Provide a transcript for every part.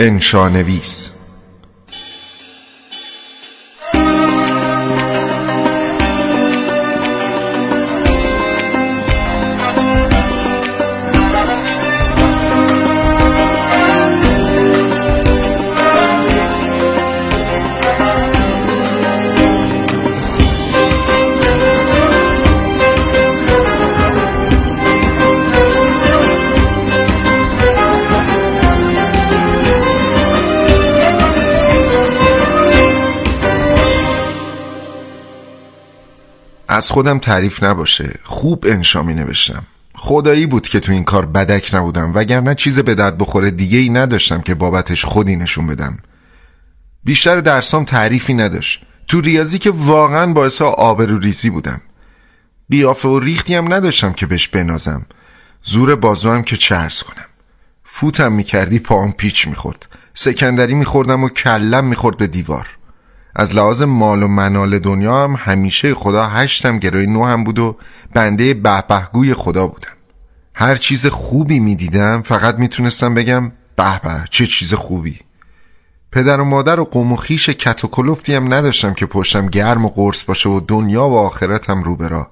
انشانویس. از خودم تعریف نباشه. خوب انشا می نوشتم. خدایی بود که تو این کار بدک نبودم وگرنه چیز به درد بخوره دیگه ای نداشتم که بابتش خودی نشون بدم. بیشتر درسام تعریفی نداشت. تو ریاضی که واقعا باعث آبرو ریزی بودم. بیافه و ریختی هم نداشتم که بهش بنازم. زور بازوام که چرس کنم. فوتم می‌کردی پاهم پیچ می‌خورد. سکندری میخوردم و کلم می‌خورد به دیوار. از لحاظ مال و منال دنیا هم همیشه خدا هشتم گرای نو هم بود و بنده بهبهگوی خدا بودم. هر چیز خوبی می‌دیدم فقط می‌تونستم بگم به به چه چیز خوبی. پدر و مادر و قوم و خیش کت و کلفتی هم نداشتم که پشتم گرم و قرص باشه و دنیا و آخرتم رو برا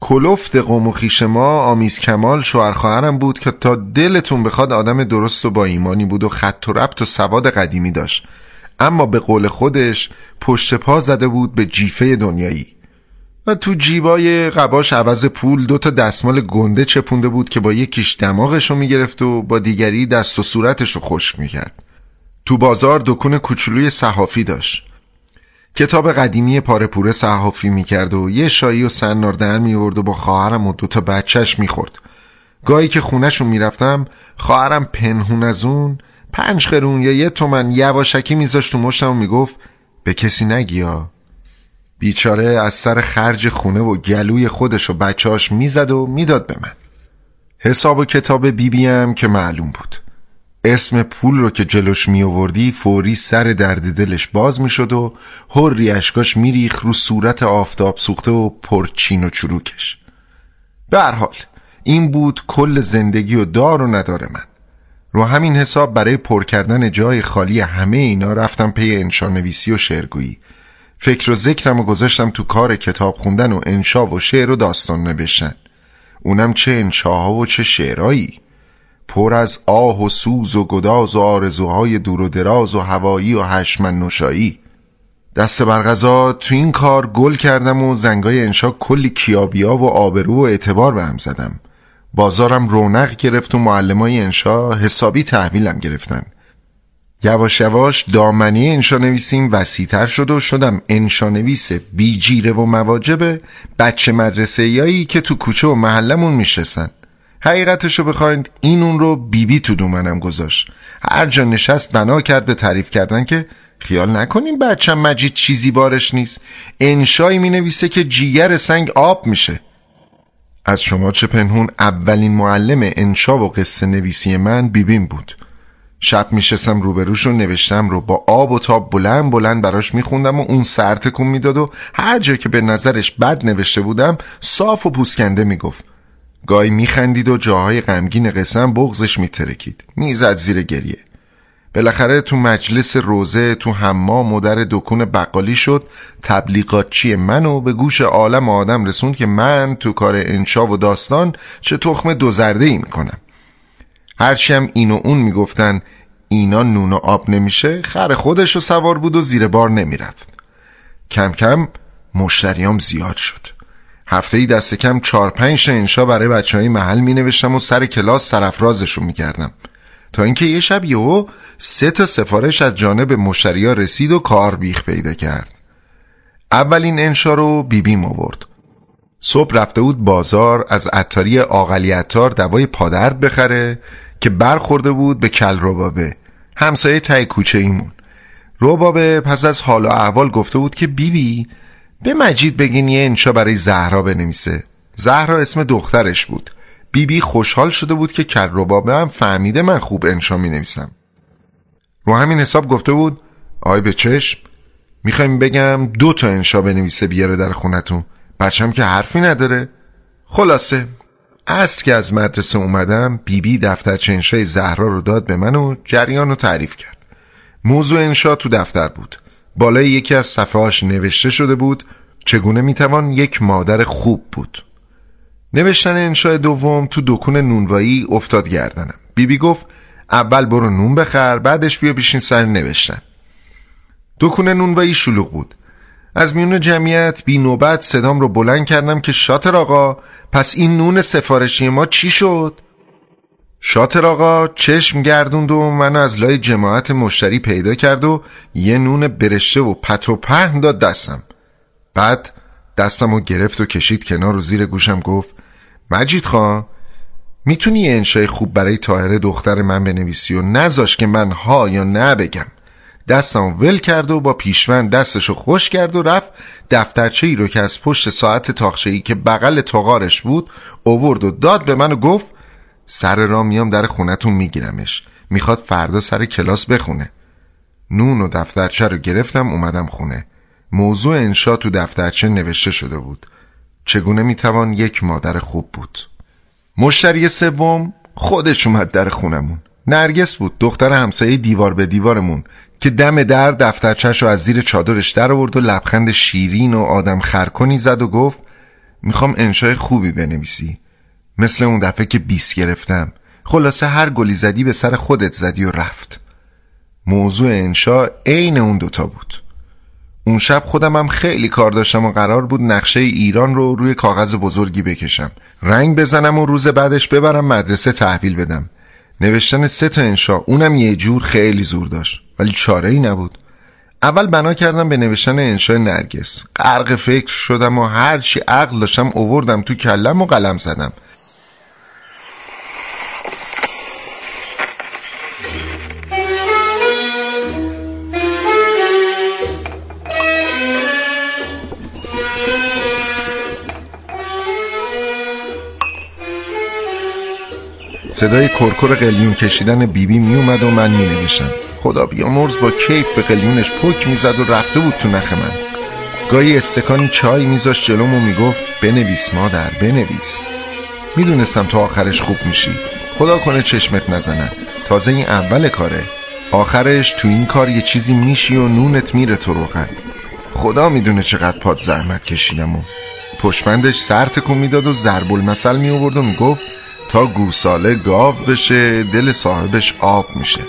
کلفت قوم و خیش ما آمیز کمال شوهر خواهرم بود که تا دلتون بخواد آدم درست و با ایمانی بود و خط و ربط و سواد قدیمی داشت. اما به قول خودش پشت پا زده بود به جیفه دنیایی. و تو جیبای قباش عوض پول دو تا دستمال گنده چپونده بود که با یکیش دماغشو می‌گرفت و با دیگری دست و صورتشو خشک می‌کرد. تو بازار دکون کوچولوی صحافی داشت. کتاب قدیمی پاره پوره صحافی می‌کرد و یه شایی و سنار در میورد و با خواهرم و دوتا بچهش می‌خورد. گاهی که خونهشون می‌رفتم خواهرم پنهون از اون پنج خرون یا یه تومن یواشکی میذاشت تو مشتم و می‌گفت به کسی نگیا بیچاره از سر خرج خونه و گلوی خودش و بچهاش می‌زد و می‌داد به من. حساب و کتاب بیبیم که معلوم بود. اسم پول رو که جلوش می آوردی فوری سر درد دلش باز می شد و هر اشکاش میریخ رو صورت آفتاب سوخته و پرچین و چروکش. به حال این بود کل زندگی و دار و ندار من. رو همین حساب برای پر کردن جای خالی همه اینا رفتم پی انشانویسی و شعرگویی. فکر و ذکرم و گذاشتم تو کار کتاب خوندن و انشا و شعر و داستان نوشتن. اونم چه انشاها و چه شعرایی. پر از آه و سوز و گداز و آرزوهای دور و دراز و هوایی و هشمن نشایی دست برغذا تو این کار گل کردم و زنگای انشا کلی کیابیا و آبرو و اعتبار به هم زدم. بازارم رونق گرفت و معلمای انشا حسابی تحویلم گرفتن. یواش یواش دامنی انشا نویسیم وسیتر شد و شدم انشا نویس بیجیره و مواجب بچه مدرسه یایی که تو کوچه و محلمون میشستن. حقیقتشو بخواید این اون رو بیبی بی تو دومنم گذاشت. هر جا نشست بنا کرد به تعریف کردن که خیال نکنیم بچم مجید چیزی بارش نیست. انشایی می نویسه که جیگر سنگ آب میشه. از شما چه پنهون اولین معلم انشا و قصه نویسی من بیبیم بود. شب میشستم روبروش رو نوشتم رو با آب و تاب بلند بلند براش میخوندم و اون سر تکون می‌داد و هر جا که به نظرش بد نوشته بودم صاف و پوسکنده می‌گفت. گاهی میخندید و جاهای غمگین قسم بغزش میترکید. می‌زد زیر گریه. بالاخره تو مجلس روزه تو حمام و دکون بقالی شد. تبلیغاتچی منو به گوش عالم آدم رسوند که من تو کار انشا و داستان چه تخم دو زرده ای می‌کنم هرچی هم این و اون می‌گفتن اینا نون و آب نمیشه. خر خودش رو سوار بود و زیر بار نمی‌رفت. کم کم مشتریام زیاد شد. هفته ای دست کم چار پنج انشا برای بچه های محل می نوشتم و سر کلاس سرفرازشون می کردم تا اینکه یه شب یهو سه تا سفارش از جانب مشتریا رسید و کار بیخ پیدا کرد. اولین انشا رو بیبیم آورد. صبح رفته بود بازار از عطاری آقلی عطار دوای پادرد بخره که برخورده بود به کل ربابه. همسایه تای کوچه ایمون. ربابه پس از حال و احوال گفته بود که بیبی بی به مجید بگین یه انشا برای زهرا بنویسه. زهرا اسم دخترش بود. بیبی بی خوشحال شده بود که کربابه هم فهمیده من خوب انشا می نویسم رو همین حساب گفته بود آی به چشم می‌خوایم بگم دو تا انشا بنویسه بیاره در خونتون. بچم که حرفی نداره. خلاصه عصر که از مدرسه اومدم بیبی بی دفتر انشای زهرا رو داد به من و جریان رو تعریف کرد. موضوع انشا تو دفتر بود. بالای یکی از صفحهاش نوشته شده بود چگونه می‌توان یک مادر خوب بود. نوشتن انشای دوم تو دکون نونوایی افتاد گردنم. بیبی گفت اول برو نون بخر بعدش بیا بشین سر نوشتن. دکون نونوایی شلوغ بود. از میون جمعیت بی نوبت صدام رو بلند کردم که شاتر آقا پس این نون سفارشی ما چی شد؟ شاتر آقا چشم گردوند و منو از لای جماعت مشتری پیدا کرد و یه نون برشته و پت و پهن داد دستم. بعد دستم رو گرفت و کشید کنار و زیر گوشم گفت مجید خان می‌تونی یه انشای خوب برای تاهره دختر من بنویسی و نزاش که من ها یا نه بگم. دستم ول کرد و با پیشوند دستشو خوش کرد و رفت دفترچه ای رو که از پشت ساعت تاخشه ای که بغل تاغارش بود اوورد و داد به من و گفت سر را میام در خونتون میگیرمش. می‌خواد فردا سر کلاس بخونه. نون و دفترچه رو گرفتم اومدم خونه. موضوع انشا تو دفترچه نوشته شده بود. چگونه می‌توان یک مادر خوب بود؟ مشتری سوم خودش اومد در خونمون. نرگس بود دختر همسایه دیوار به دیوارمون که دم در دفترچش رو از زیر چادرش در آورد و لبخند شیرین و آدم خرکنی زد و گفت می‌خوام انشای خوبی بنویسی. مثل اون دفعه که بیس گرفتم. خلاصه هر گلی زدی به سر خودت زدی و رفت. موضوع انشا عین اون دوتا بود. اون شب خودم هم خیلی کار داشتم و قرار بود نقشه ایران رو روی کاغذ بزرگی بکشم. رنگ بزنم و روز بعدش ببرم مدرسه تحویل بدم. نوشتن سه تا انشا اونم یه جور خیلی زور داشت. ولی چاره ای نبود. اول بنا کردم به نوشتن انشای نرگس. غرق فکر شدم و هرچی عقل داشتم اووردم تو کلم و قلم زدم. صدای کرکر قلیون کشیدن بیبی می اومد و من می نوشتم خدا بیامرز با کیف به قلیونش پک می‌زد و رفته بود تو نخ من. گاهی استکانی چای میذاشت جلوم و می‌گفت بنویس مادر بنویس. می‌دونستم تا آخرش خوب میشی. خدا کنه چشمت نزند تازه این اول کاره. آخرش تو این کار یه چیزی میشی و نونت میره تو روغن. خدا می‌دونه چقدر پاد زحمت کشیدم و. پشمندش سر تکون می‌داد و ضرب المثل می و می‌گفت تا گوساله گاو بشه دل صاحبش آب میشه.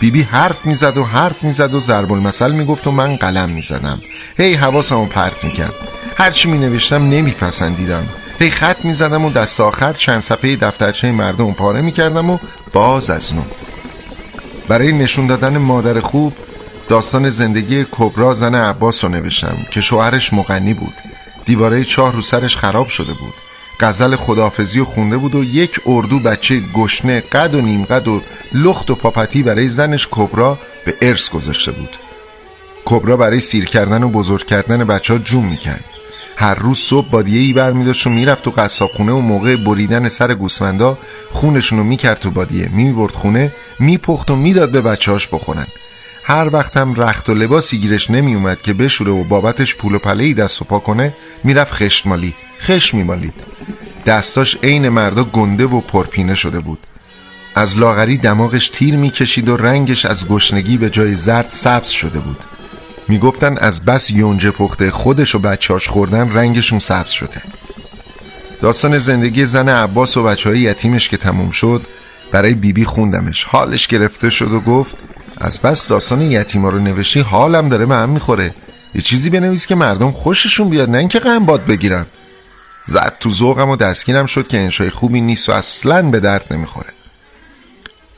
بیبی حرف می‌زد و حرف می‌زد و ضرب المثل می‌گفت و من قلم می‌زدم هی حواسمو پرت می‌کرد. هرچی مینوشتم نمیپسندیدم. هی خط می‌زدم و دست آخر چند صفحه دفترچه مردم پاره می‌کردم و باز از نو. برای نشون دادن مادر خوب داستان زندگی کبرا زن عباس رو نوشتم که شوهرش مغنی بود. دیواره چاه رو سرش خراب شده بود. غزل خدافزی و خونده بود و یک اردو بچه گشنه قد و نیم قد و لخت و پاپتی برای زنش کبرا به ارث گذاشته بود. کبرا برای سیر کردن و بزرگ کردن بچه ها جون می‌کرد. هر روز صبح بادیه ای بر میداشت و می‌رفت تو قصابخونه و موقع بریدن سر گوسفندا خونشون رو می‌کرد تو بادیه می‌برد خونه میپخت و می‌داد به بچهاش بخورن. هر وقت هم رخت و لباسی گیرش نمیومد که بشوره و بابتش پول و پله ای دست و پا کنه می‌رفت خشت مالی. خش میمالید دستاش عین مردا گنده و پرپینه شده بود. از لاغری دماغش تیر می‌کشید و رنگش از گشنگی به جای زرد سبز شده بود. می‌گفتن از بس یونجه پخته خودش و بچهاش خوردن رنگشون سبز شده. داستان زندگی زن عباس و بچه های یتیمش که تموم شد برای بیبی خوندمش. حالش گرفته شد و گفت از بس داستان یتیما رو نوشی حالم داره به هم می‌خوره. یه چیزی بنویس که مردم خوششون بیاد نه اینکه غم باد بگیرن. زد تو ذوقم و دستگیرم شد که انشای خوبی نیست و اصلا به درد نمی‌خوره.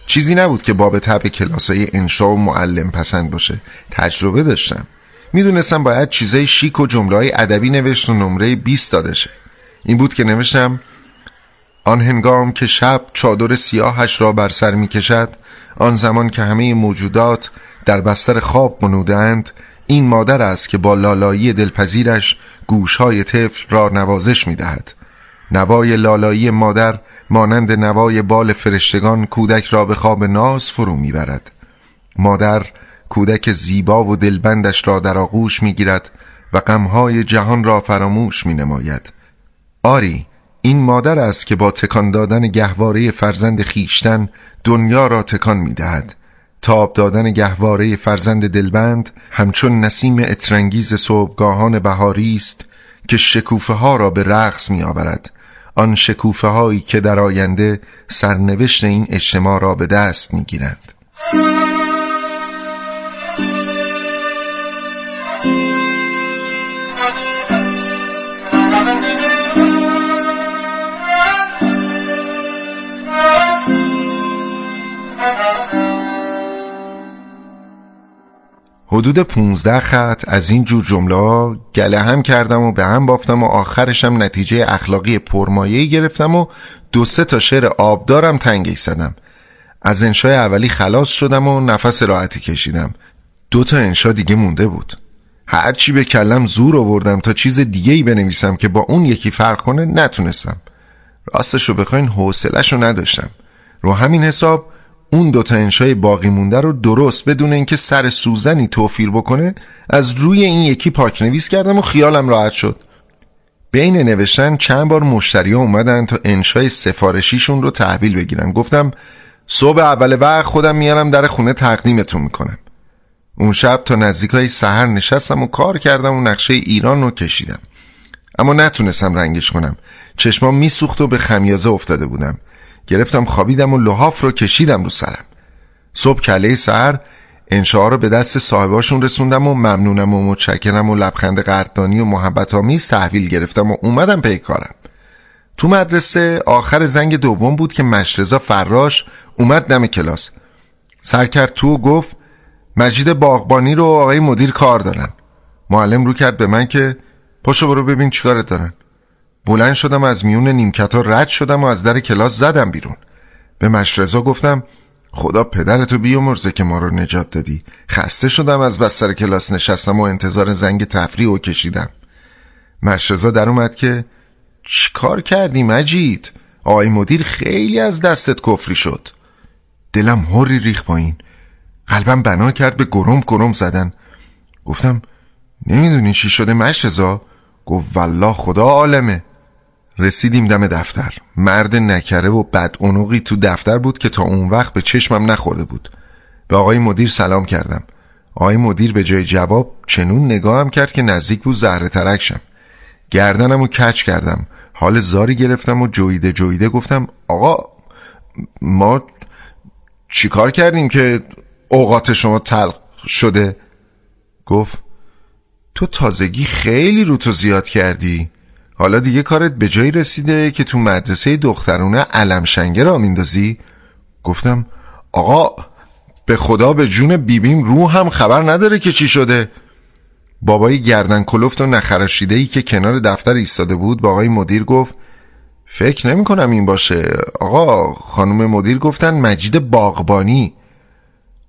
چیزی نبود که باب تب کلاسای انشا و معلم پسند باشه. تجربه داشتم. می‌دونستم باید چیزای شیک و جمله ادبی نوشت و نمره 20 داده شه. این بود که نوشتم آن هنگام که شب چادر سیاهش را بر سر می کشد آن زمان که همه موجودات در بستر خواب بنودند این مادر است که با لالایی دلپذیرش گوشهای طفل را نوازش می دهد. نوای لالایی مادر مانند نوای بال فرشتگان کودک را به خواب ناز فرو می‌برد. مادر کودک زیبا و دلبندش را در آغوش می‌گیرد و غمهای جهان را فراموش می نماید آری این مادر است که با تکان دادن گهواره فرزند خیشتن دنیا را تکان می‌دهد. تاب دادن گهواره فرزند دلبند همچون نسیم اترنگیز صبحگاهان بهاری است که شکوفه ها را به رقص می آورد آن شکوفه هایی که در آینده سرنوشت این اجتماع را به دست می گیرند. حدود 15 خط از این جور جمله گله هم کردم و به هم بافتم و آخرشم نتیجه اخلاقی پرمایه‌ای گرفتم و دو سه تا شعر آبدارم تنگی زدم. از انشای اولی خلاص شدم و نفس راحتی کشیدم. دو تا انشا دیگه مونده بود. هرچی به کلم زور آوردم تا چیز دیگه ای بنویسم که با اون یکی فرق کنه نتونستم. راستش رو بخواین نداشتم. رو همین حساب اون دوتا انشای باقی مونده رو درست بدون اینکه سر سوزنی توفیر بکنه از روی این یکی پاکنویس کردم و خیالم راحت شد. بین نوشتن چند بار مشتری ها اومدن تا انشای سفارشیشون رو تحویل بگیرن. گفتم صبح اول وقت خودم میارم در خونه تقدیمتون می‌کنم. اون شب تا نزدیک های سهر نشستم و کار کردم و نقشه ایران رو کشیدم. اما نتونستم رنگش کنم. چشمام میسوخت و به خمیازه افتاده بودم. گرفتم خوابیدم و لحاف رو کشیدم رو سرم. صبح کله سر انشاء رو به دست صاحباشون رسوندم و ممنونم و متشکرم و لبخند قدردانی و محبت آمیز تحویل گرفتم و اومدم پی کارم. تو مدرسه آخر زنگ دوم بود که مشرزا فراش اومد دم کلاس. سر کرد تو و گفت مجید باغبانی رو آقای مدیر کار دارن. معلم رو کرد به من که پاشو برو ببین چیکارت دارن. بلند شدم از میون نیمکتا رد شدم و از در کلاس زدم بیرون. به مشرزا گفتم خدا پدرتو بیامرزه که ما رو نجات دادی. خسته شدم از بستر کلاس نشستم و انتظار زنگ تفریح و کشیدم. مشرزا در اومد که چیکار کردی مجید؟ آقای مدیر خیلی از دستت کفری شد. دلم هوری ریخ پایین قلبم بنا کرد به گرم گرم زدن. گفتم نمی‌دونی چی شده مشرزا گفت والله خدا عالمه. رسیدیم دم دفتر. مرد نکره و بد تو دفتر بود که تا اون وقت به چشمم نخورده بود. به آقای مدیر سلام کردم. آقای مدیر به جای جواب چنون نگاهم کرد که نزدیک بود زهره ترکشم. گردنم و کچ کردم. حال زاری گرفتم و جویده جویده گفتم آقا ما چیکار کردیم که اوقات شما تلخ شده؟ گفت تو تازگی خیلی رو تو زیاد کردی. حالا دیگه کارت به جایی رسیده که تو مدرسه دخترونه علمشنگه را میندازی؟ گفتم آقا به خدا به جون بیبیم رو هم خبر نداره که چی شده. بابای گردن کلفت و نخراشیده ای که کنار دفتر ایستاده بود با آقای مدیر گفت فکر نمی کنم این باشه. آقا خانم مدیر گفتن مجید باغبانی.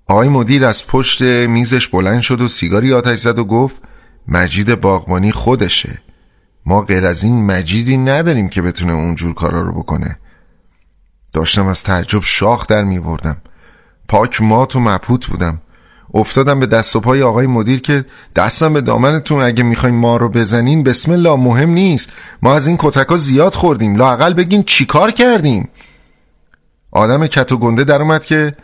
آقای مدیر از پشت میزش بلند شد و سیگاری آتش زد و گفت مجید باغبانی خودشه. ما غیر از این مجیدی نداریم که بتونه اونجور کارا رو بکنه. داشتم از تعجب شاخ در می بردم پاک مات و مبهوت بودم. افتادم به دست و پای آقای مدیر که دستم به دامنتون اگه می‌خواین ما رو بزنین بسم الله مهم نیست. ما از این کتکا زیاد خوردیم. لاقل بگین چیکار کردیم؟ آدم کت و گنده در اومد که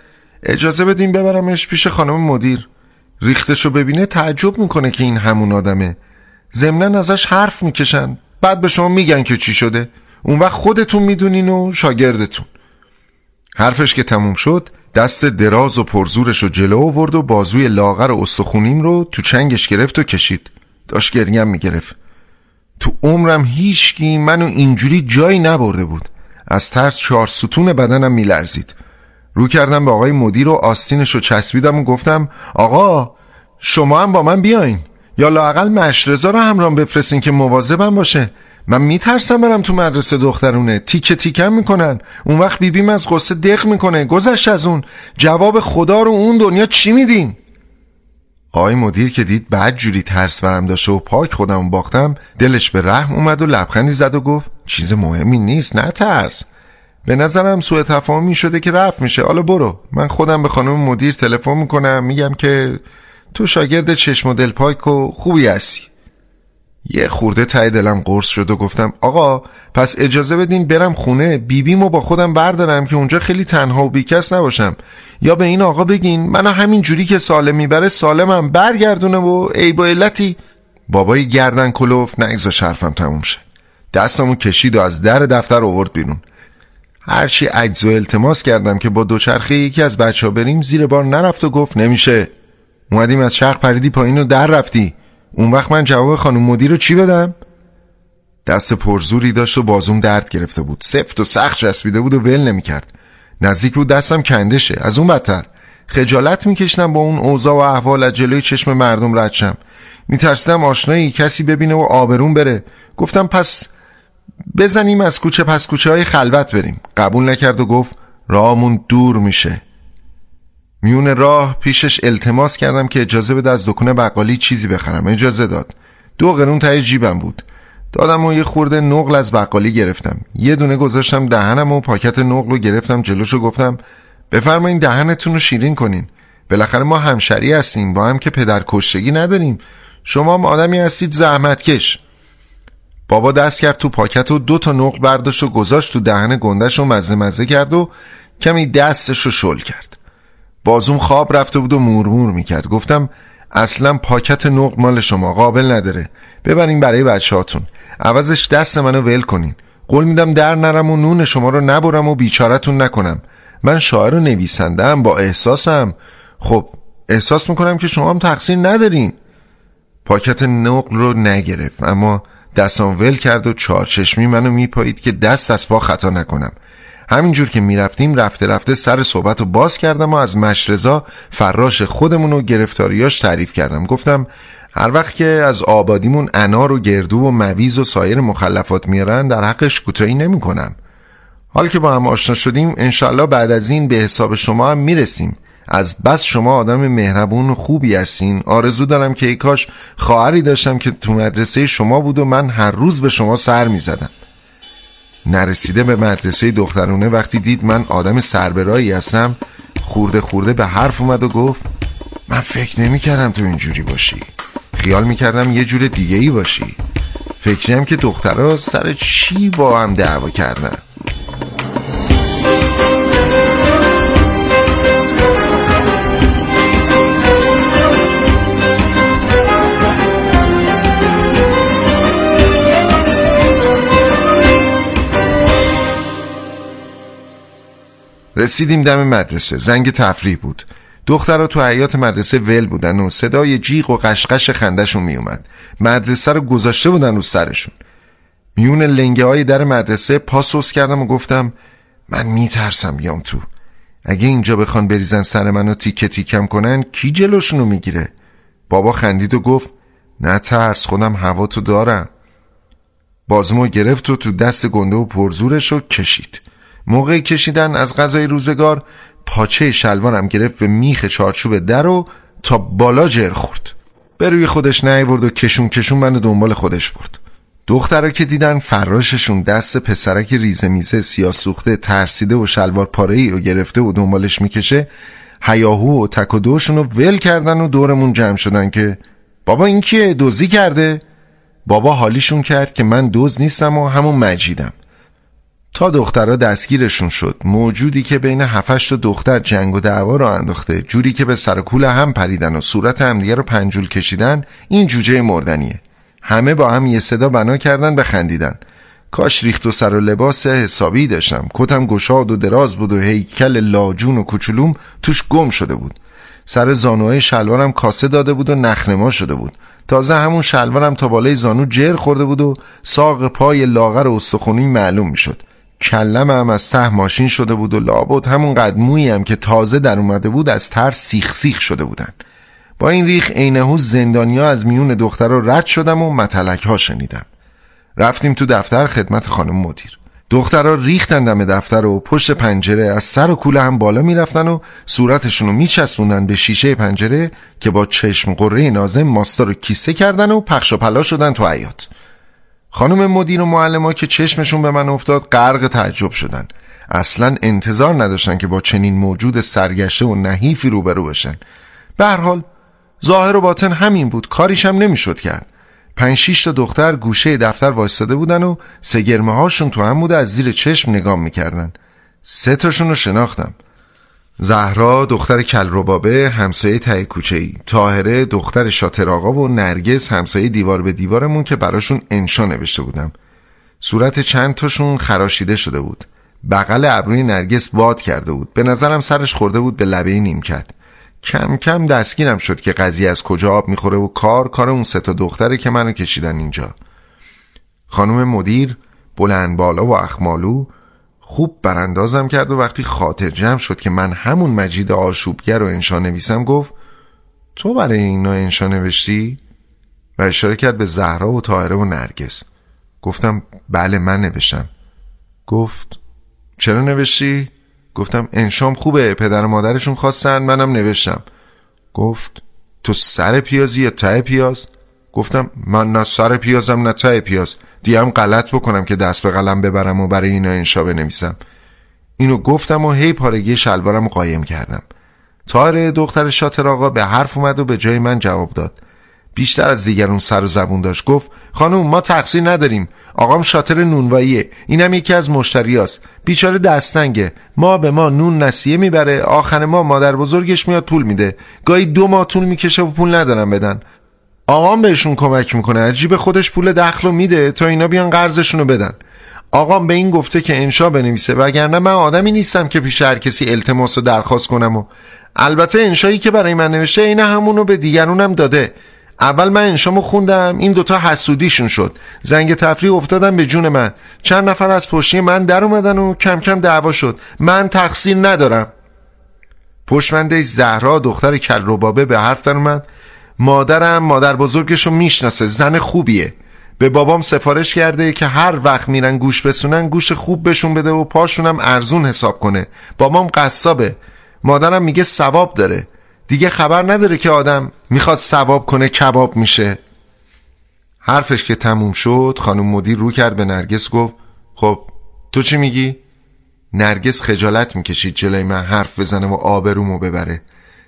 اجازه بدیم ببرمش پیش خانم مدیر. ریختشو ببینه تعجب می‌کنه که این همون آدمه. ضمنا ازش حرف می‌کشن. بعد به شما میگن که چی شده. اون وقت خودتون می‌دونین و شاگردتون. حرفش که تموم شد دست دراز و پرزورش رو جلو آورد و بازوی لاغر و استخونیم رو تو چنگش گرفت و کشید. داشت گریم می‌گرفت. تو عمرم هیچکی منو اینجوری جایی نبرده بود. از ترس چهار ستون بدنم میلرزید. رو کردم به آقای مدیر و آستینش رو چسبیدم و گفتم آقا شما هم با من بیاین. یا لاقل مشرزا رو همراه بفرستین که مواظبم باشه. من میترسم برم تو مدرسه دخترونه. تیکه تیکم می‌کنن. اون وقت بیبیم از قصه دق می‌کنه. گذشت از اون. جواب خدا رو اون دنیا چی میدین؟ آقای مدیر که دید بعد جوری ترس برم داشته و پاک خودم باختم دلش به رحم اومد و لبخندی زد و گفت چیز مهمی نیست نه ترس. به نظرم سوء تفاهمی شده که رفت میشه. حالا برو. من خودم به خانم مدیر تلفن می‌کنم میگم که تو شاگرد چشم و دل پاک و خوبی هستی. یه خورده تای دلم قرص شد و گفتم آقا پس اجازه بدین برم خونه بیبیمو با خودم بردارم که اونجا خیلی تنها و بیکس نباشم. یا به این آقا بگین منو همین جوری که سالم می‌بره سالمم برگردونه و ای با علتی. بابای گردن کلوف نگذا شرفم تموم شه. دستمو کشید و از در دفتر آورد بیرون. هرچی عجز و التماس کردم که با دوچرخه یکی از بچه ها بریم زیر بار نرفت و گفت نمیشه. اومدیم از شرق پریدی پایین و در رفتی. اون وقت من جواب خانم مدیر رو چی بدم؟ دست پرزوری داشت و بازوم درد گرفته بود. سفت و سخت چسبیده بود و ول نمی‌کرد. نزدیک بود دستم کنده شه از اون بدتر. خجالت میکشنم با اون اوضاع و احوال از جلوی چشم مردم رد شم. میترسیدم آشنایی کسی ببینه و آبرون بره. گفتم پس بزنیم از کوچه پس کوچه های خلوت بریم. قبول نکرد و گفت راهمون دور میشه. میون راه پیشش التماس کردم که اجازه بده از دکونه بقالی چیزی بخرم. اجازه داد. دو قرون تای جیبم بود. دادم و یه خورده نقل از بقالی گرفتم. یه دونه گذاشتم دهنم و پاکت نقل رو گرفتم جلوشو گفتم بفرمایین دهنتون رو شیرین کنین. بالاخره ما همشری هستیم با هم که پدر کشتگی نداریم. شما هم آدمی هستید زحمتکش. بابا دست کرد تو پاکت و دو تا نقل برداشت و گذاشت تو دهن گندش و مزه مزه کرد و کمی دستش رو شل کرد. بازوم خواب رفته بود و مورمور می‌کرد. گفتم اصلا پاکت نقل مال شما قابل نداره. ببرین برای بچه هاتون عوضش دست منو ول کنین. قول میدم در نرم و نون شما رو نبرم و بیچارتون نکنم. من شاعر و نویسندم با احساسم. خب احساس می‌کنم که شما هم تقصیر ندارین. پاکت نقل رو نگرفت اما دستان ول کرد و چارچشمی منو میپایید که دست از پا خطا نکنم. همینجور که می‌رفتیم رفته رفته سر صحبت رو باز کردم و از مشرزا فراش خودمون و گرفتاریاش تعریف کردم. گفتم هر وقت که از آبادیمون انار و گردو و مویز و سایر مخلفات میارن در حقش کوتاهی نمی کنم حال که با هم آشنا شدیم انشالله بعد از این به حساب شما هم می‌رسیم. از بس شما آدم مهربون و خوبی هستین. آرزو دارم که ای کاش خواهری داشتم که تو مدرسه شما بود و من هر روز به شما سر می‌زدم. نرسیده به مدرسه دخترونه وقتی دید من آدم سربرایی هستم خورده خورده به حرف اومد و گفت من فکر نمی کردم تو اینجوری باشی. خیال می کردم یه جور دیگه ای باشی فکریم که دخترها سر چی با هم دعوا کردن؟ رسیدیم دم مدرسه. زنگ تفریح بود. دخترها تو حیات مدرسه ول بودن و صدای جیغ و قشقش خندشون میومد مدرسه رو گذاشته بودن رو سرشون. میون لنگه های در مدرسه پاسوس کردم و گفتم من میترسم بیام تو. اگه اینجا بخوان بریزن سر منو تیکه تیکم کنن کی جلوشونو می‌گیره؟ بابا خندید و گفت نه ترس خودم هوا تو دارم. بازمو گرفت و تو دست گنده و پرزورش رو کشید. موقع کشیدن از غذای روزگار پاچه شلوارم گرفت به میخ چارچوب در و تا بالا جر خورد. به روی خودش نیورد و کشون کشون من دنبال خودش برد. دخترها که دیدن فراششون دست پسرک ریزه میزه سیاه سوخته ترسیده و شلوار پاره ای و گرفته و دنبالش می‌کشه هیاهو و تک و دوشون رو ول کردن و دورمون جمع شدن که بابا این کیه؟ دوزی کرده؟ بابا حالیشون کرد که من دوز نیستم و همون مجیدم. تا دخترها دستگیرشون شد. موجودی که بین هفش تا دختر جنگ و دعوا رو انداخته جوری که به سر کول هم پریدن و صورت همدیگه رو پنجول کشیدن این جوجه مردنیه. همه با هم یه صدا بنا کردن خندیدن کاش ریخت و سر و لباس حسابی داشتم. کتم گشاد و دراز بود و هیکل لاجون و کوچولوم توش گم شده بود. سر زانوهای شلوارم کاسه داده بود و نخنما شده بود. تازه همون شلوارم تا بالای زانو جر خورده بود و ساق پای لاغر و استخونی معلوم می‌شد. کلم هم از ته ماشین شده بود و لابد همون قدمویی هم که تازه در اومده بود از تر سیخ سیخ شده بودن. با این ریخ عینهو زندانیا از میون دختر رو رد شدم و متلک ها شنیدم. رفتیم تو دفتر خدمت خانم مدیر. دخترها ریختن دم دفتر و پشت پنجره از سر و کوله هم بالا می‌رفتن و صورتشون رو میچسبوندن به شیشه پنجره که با چشم قره نازم ماستا رو کیسه کردن و پخش و پلا شدن تو حیات خانم مدیر و معلم که چشمشون به من افتاد غرق تعجب شدن. اصلا انتظار نداشتن که با چنین موجود سرگشته و نحیفی روبرو بشن. به هر حال ظاهر و باطن همین بود. کاریش هم نمی‌شد کرد. پنج شیش تا دختر گوشه دفتر وایستاده بودن و سگرمه هاشون تو هم بوده از زیر چشم نگاه می‌کردن. سه تاشون رو شناختم. زهرا دختر کلربابه همسایه ته کوچه ای تاهره دختر شاتر آقا و نرگس همسایه دیوار به دیوارمون که براشون انشا نوشته بودم. صورت چند تاشون خراشیده شده بود. بغل ابروی نرگس باد کرده بود. به نظرم سرش خورده بود به لبه نیمکت. کم کم دستگیرم شد که قضیه از کجا آب می‌خوره و کار کار اون سه تا دختره که منو کشیدن اینجا. خانم مدیر بلند بالا و اخمالو خوب براندازم کرد و وقتی خاطر جمع شد که من همون مجید آشوبگر رو انشا نویسم گفت تو برای اینا انشا نوشتی؟ و اشاره کرد به زهرا و طاهره و نرگس گفتم بله من نوشتم گفت چرا نوشتی؟ گفتم انشام خوبه پدر و مادرشون خواستن منم نوشتم گفت تو سر پیازی یا ته پیاز؟ گفتم من نه سر پیازم نه ته پیاز. دیگه غلط بکنم که دست به قلم ببرم و برای اینا انشا بنویسم. اینو گفتم و هی پارگی شلوارم قایم کردم. تاره دختر شاتر آقا به حرف اومد و به جای من جواب داد. بیشتر از دیگرون سر و زبون داشت. گفت خانم ما تقصیر نداریم. آقام شاتر نونواییه. اینم یکی از مشتریاست. بیچاره دستنگه. ما به ما نون نسیه می‌بره. آخر ما مادر بزرگش میاد پول میده. گاهی دو ماه طول می‌کشه و پول ندارم بدن. آقام بهشون کمک می‌کنه عجیب خودش پول دخل میده تا اینا بیان قرضشونو بدن. آقام به این گفته که انشا بنویسه وگرنه من آدمی نیستم که پیش هر کسی التماس و درخواست کنم و البته انشایی که برای من نوشته اینه همونو به دیگرونم داده. اول من انشامو خوندم این دوتا حسودیشون شد. زنگ تفریح افتادم به جون من. چند نفر از پشتی من در اومدن و کم کم دعوا شد. من تقصیر ندارم. پشمندش زهرا دختر کل به حرف در اومد. مادرم مادر بزرگشو می‌شناسه زن خوبیه. به بابام سفارش کرده که هر وقت میرن گوش بسونن گوش خوب بهشون بده و پاشونم ارزون حساب کنه. بابام قصابه. مادرم میگه ثواب داره. دیگه خبر نداره که آدم می‌خواد ثواب کنه کباب میشه. حرفش که تموم شد خانم مدیر رو کرد به نرگس گفت خب تو چی میگی؟ نرگس خجالت می‌کشید جلوی من حرف بزنه و آبرومو ببره.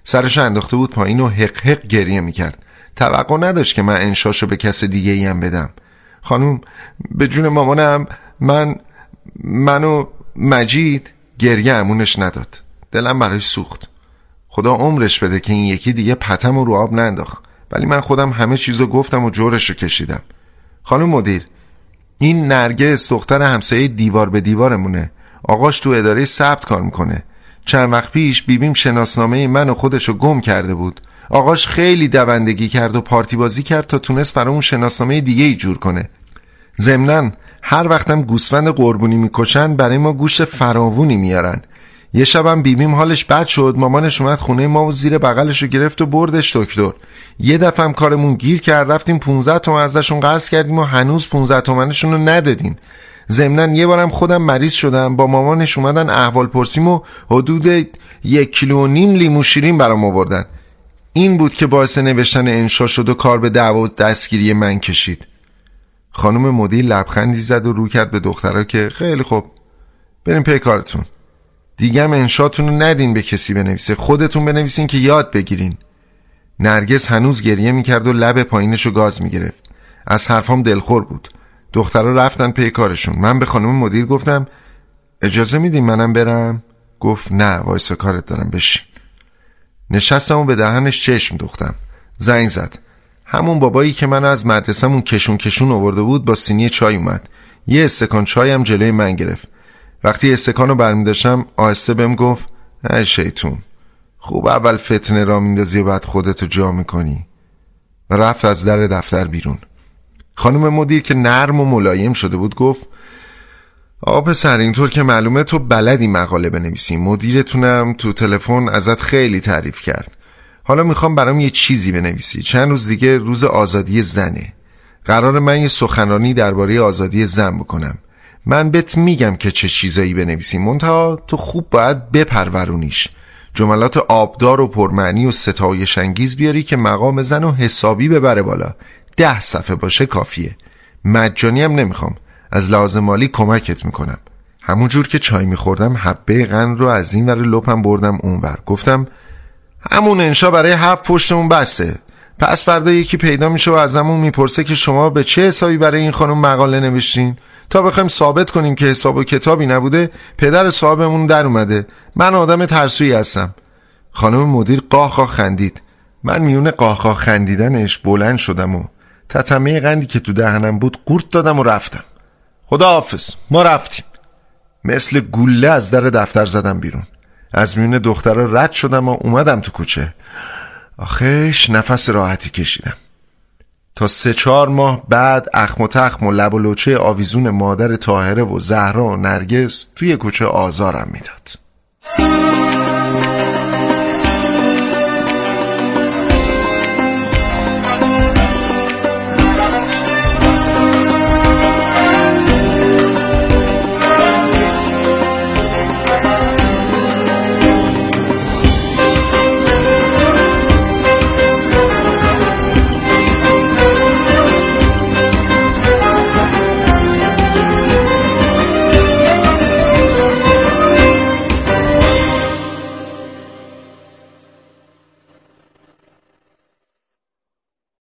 سرش انداخته بود پایین و حق حق گریه می‌کرد. توقع نداشت که من انشاشو به کس دیگه ایم بدم. خانم به جون مامانم من منو مجید گریه امونش نداد. دلم براش سوخت. خدا عمرش بده که این یکی دیگه پتم رو آب ننداخت. ولی من خودم همه چیزو گفتم و جورش رو کشیدم. خانم مدیر این نرگس دختر همسایه دیوار به دیوارمونه. آقاش تو اداره ثبت کار می‌کنه. چند وقت پیش بیبیم شناسنامه من و خودشو گم کرده بود. آقاش خیلی دوندگی کرد و پارتی بازی کرد تا تونست برای اون شناسنامه دیگه ای جور کنه. ضمنا هر وقتم گوسفند قربونی می‌کشن برای ما گوشت فراوونی میارن. یه شبم بیبیم حالش بد شد مامانش اومد خونه ما و زیر بغلش رو گرفت و بردش دکتر. یه دفعه کارمون گیر کرد رفتیم 15 تومن ازشون قرض کردیم و هنوز 15 تومنشون رو ندادین. ضمنا یه بارم خودم مریض شدم. با مامانش اومدن احوال پرسیم و حدود یک کیلو و نیم لیمو شیرین برام آوردن. این بود که باعث نوشتن انشا شد و کار به دعوا دستگیری من کشید. خانم مدیر لبخندی زد و رو کرد به دخترها که خیلی خوب بریم پی کارتون. دیگه هم انشاتون رو ندین به کسی بنویسه. خودتون بنویسین که یاد بگیرین. نرگس هنوز گریه می‌کرد و لب پایینشو گاز می‌گرفت. از حرفام دلخور بود. دخترها رفتن پی کارشون. من به خانم مدیر گفتم اجازه میدین منم برم؟ گفت نه وایسا کارت دارم بشین. نشستم و به دهنش چشم دوختم. زنگ زد. همون بابایی که من از مدرسهمون کشون کشون آورده بود با سینی چای اومد. یه استکان چایم جلوی من گرفت. وقتی استکان رو برمیداشتم آهسته بهم گفت ای شیطون خوب اول فتنه را میندازی و بعد خودتو جا می‌کنی. و رفت از در دفتر بیرون. خانم مدیر که نرم و ملایم شده بود گفت آقا پسر اینطور که معلومه تو بلدی مقاله بنویسی. مدیرتونم تو تلفن ازت خیلی تعریف کرد. حالا می‌خوام برام یه چیزی بنویسی. چند روز دیگه روز آزادی زنه. قرار من یه سخنرانی درباره آزادی زن بکنم. من بهت میگم که چه چیزایی بنویسی. منتها تو خوب باید بپرورونیش. جملات آبدار و پرمعنی و ستایش انگیز بیاری که مقام زن و حسابی ببره بالا. ده صفحه باشه کافیه. مجانی هم نمی‌خوام. از لازم مالی کمکت می‌کنم. همونجور که چای میخوردم حبه غن رو از این ور لپم بردم اونور گفتم همون انشا برای هفت پشتمون بسته پس فردا یکی پیدا میشه و ازمون می‌پرسه که شما به چه حسابی برای این خانم مقاله نوشتین؟ تا بخوایم ثابت کنیم که حساب و کتابی نبوده پدر صاحبمون در اومده. من آدم ترسویی هستم. خانم مدیر قاه خندید. من میون قاه خندیدنش بلند شدم و تتمه قندی که تو دهنم بود قورت دادم و رفتم. خدا حافظ ما رفتیم. مثل گله از در دفتر زدم بیرون. از میون دخترها رد شدم و اومدم تو کوچه. آخش نفس راحتی کشیدم. تا سه چهار ماه بعد اخم و تخم و لب و لوچه آویزون مادر تاهره و زهرا و نرگس توی کوچه آزارم می‌داد.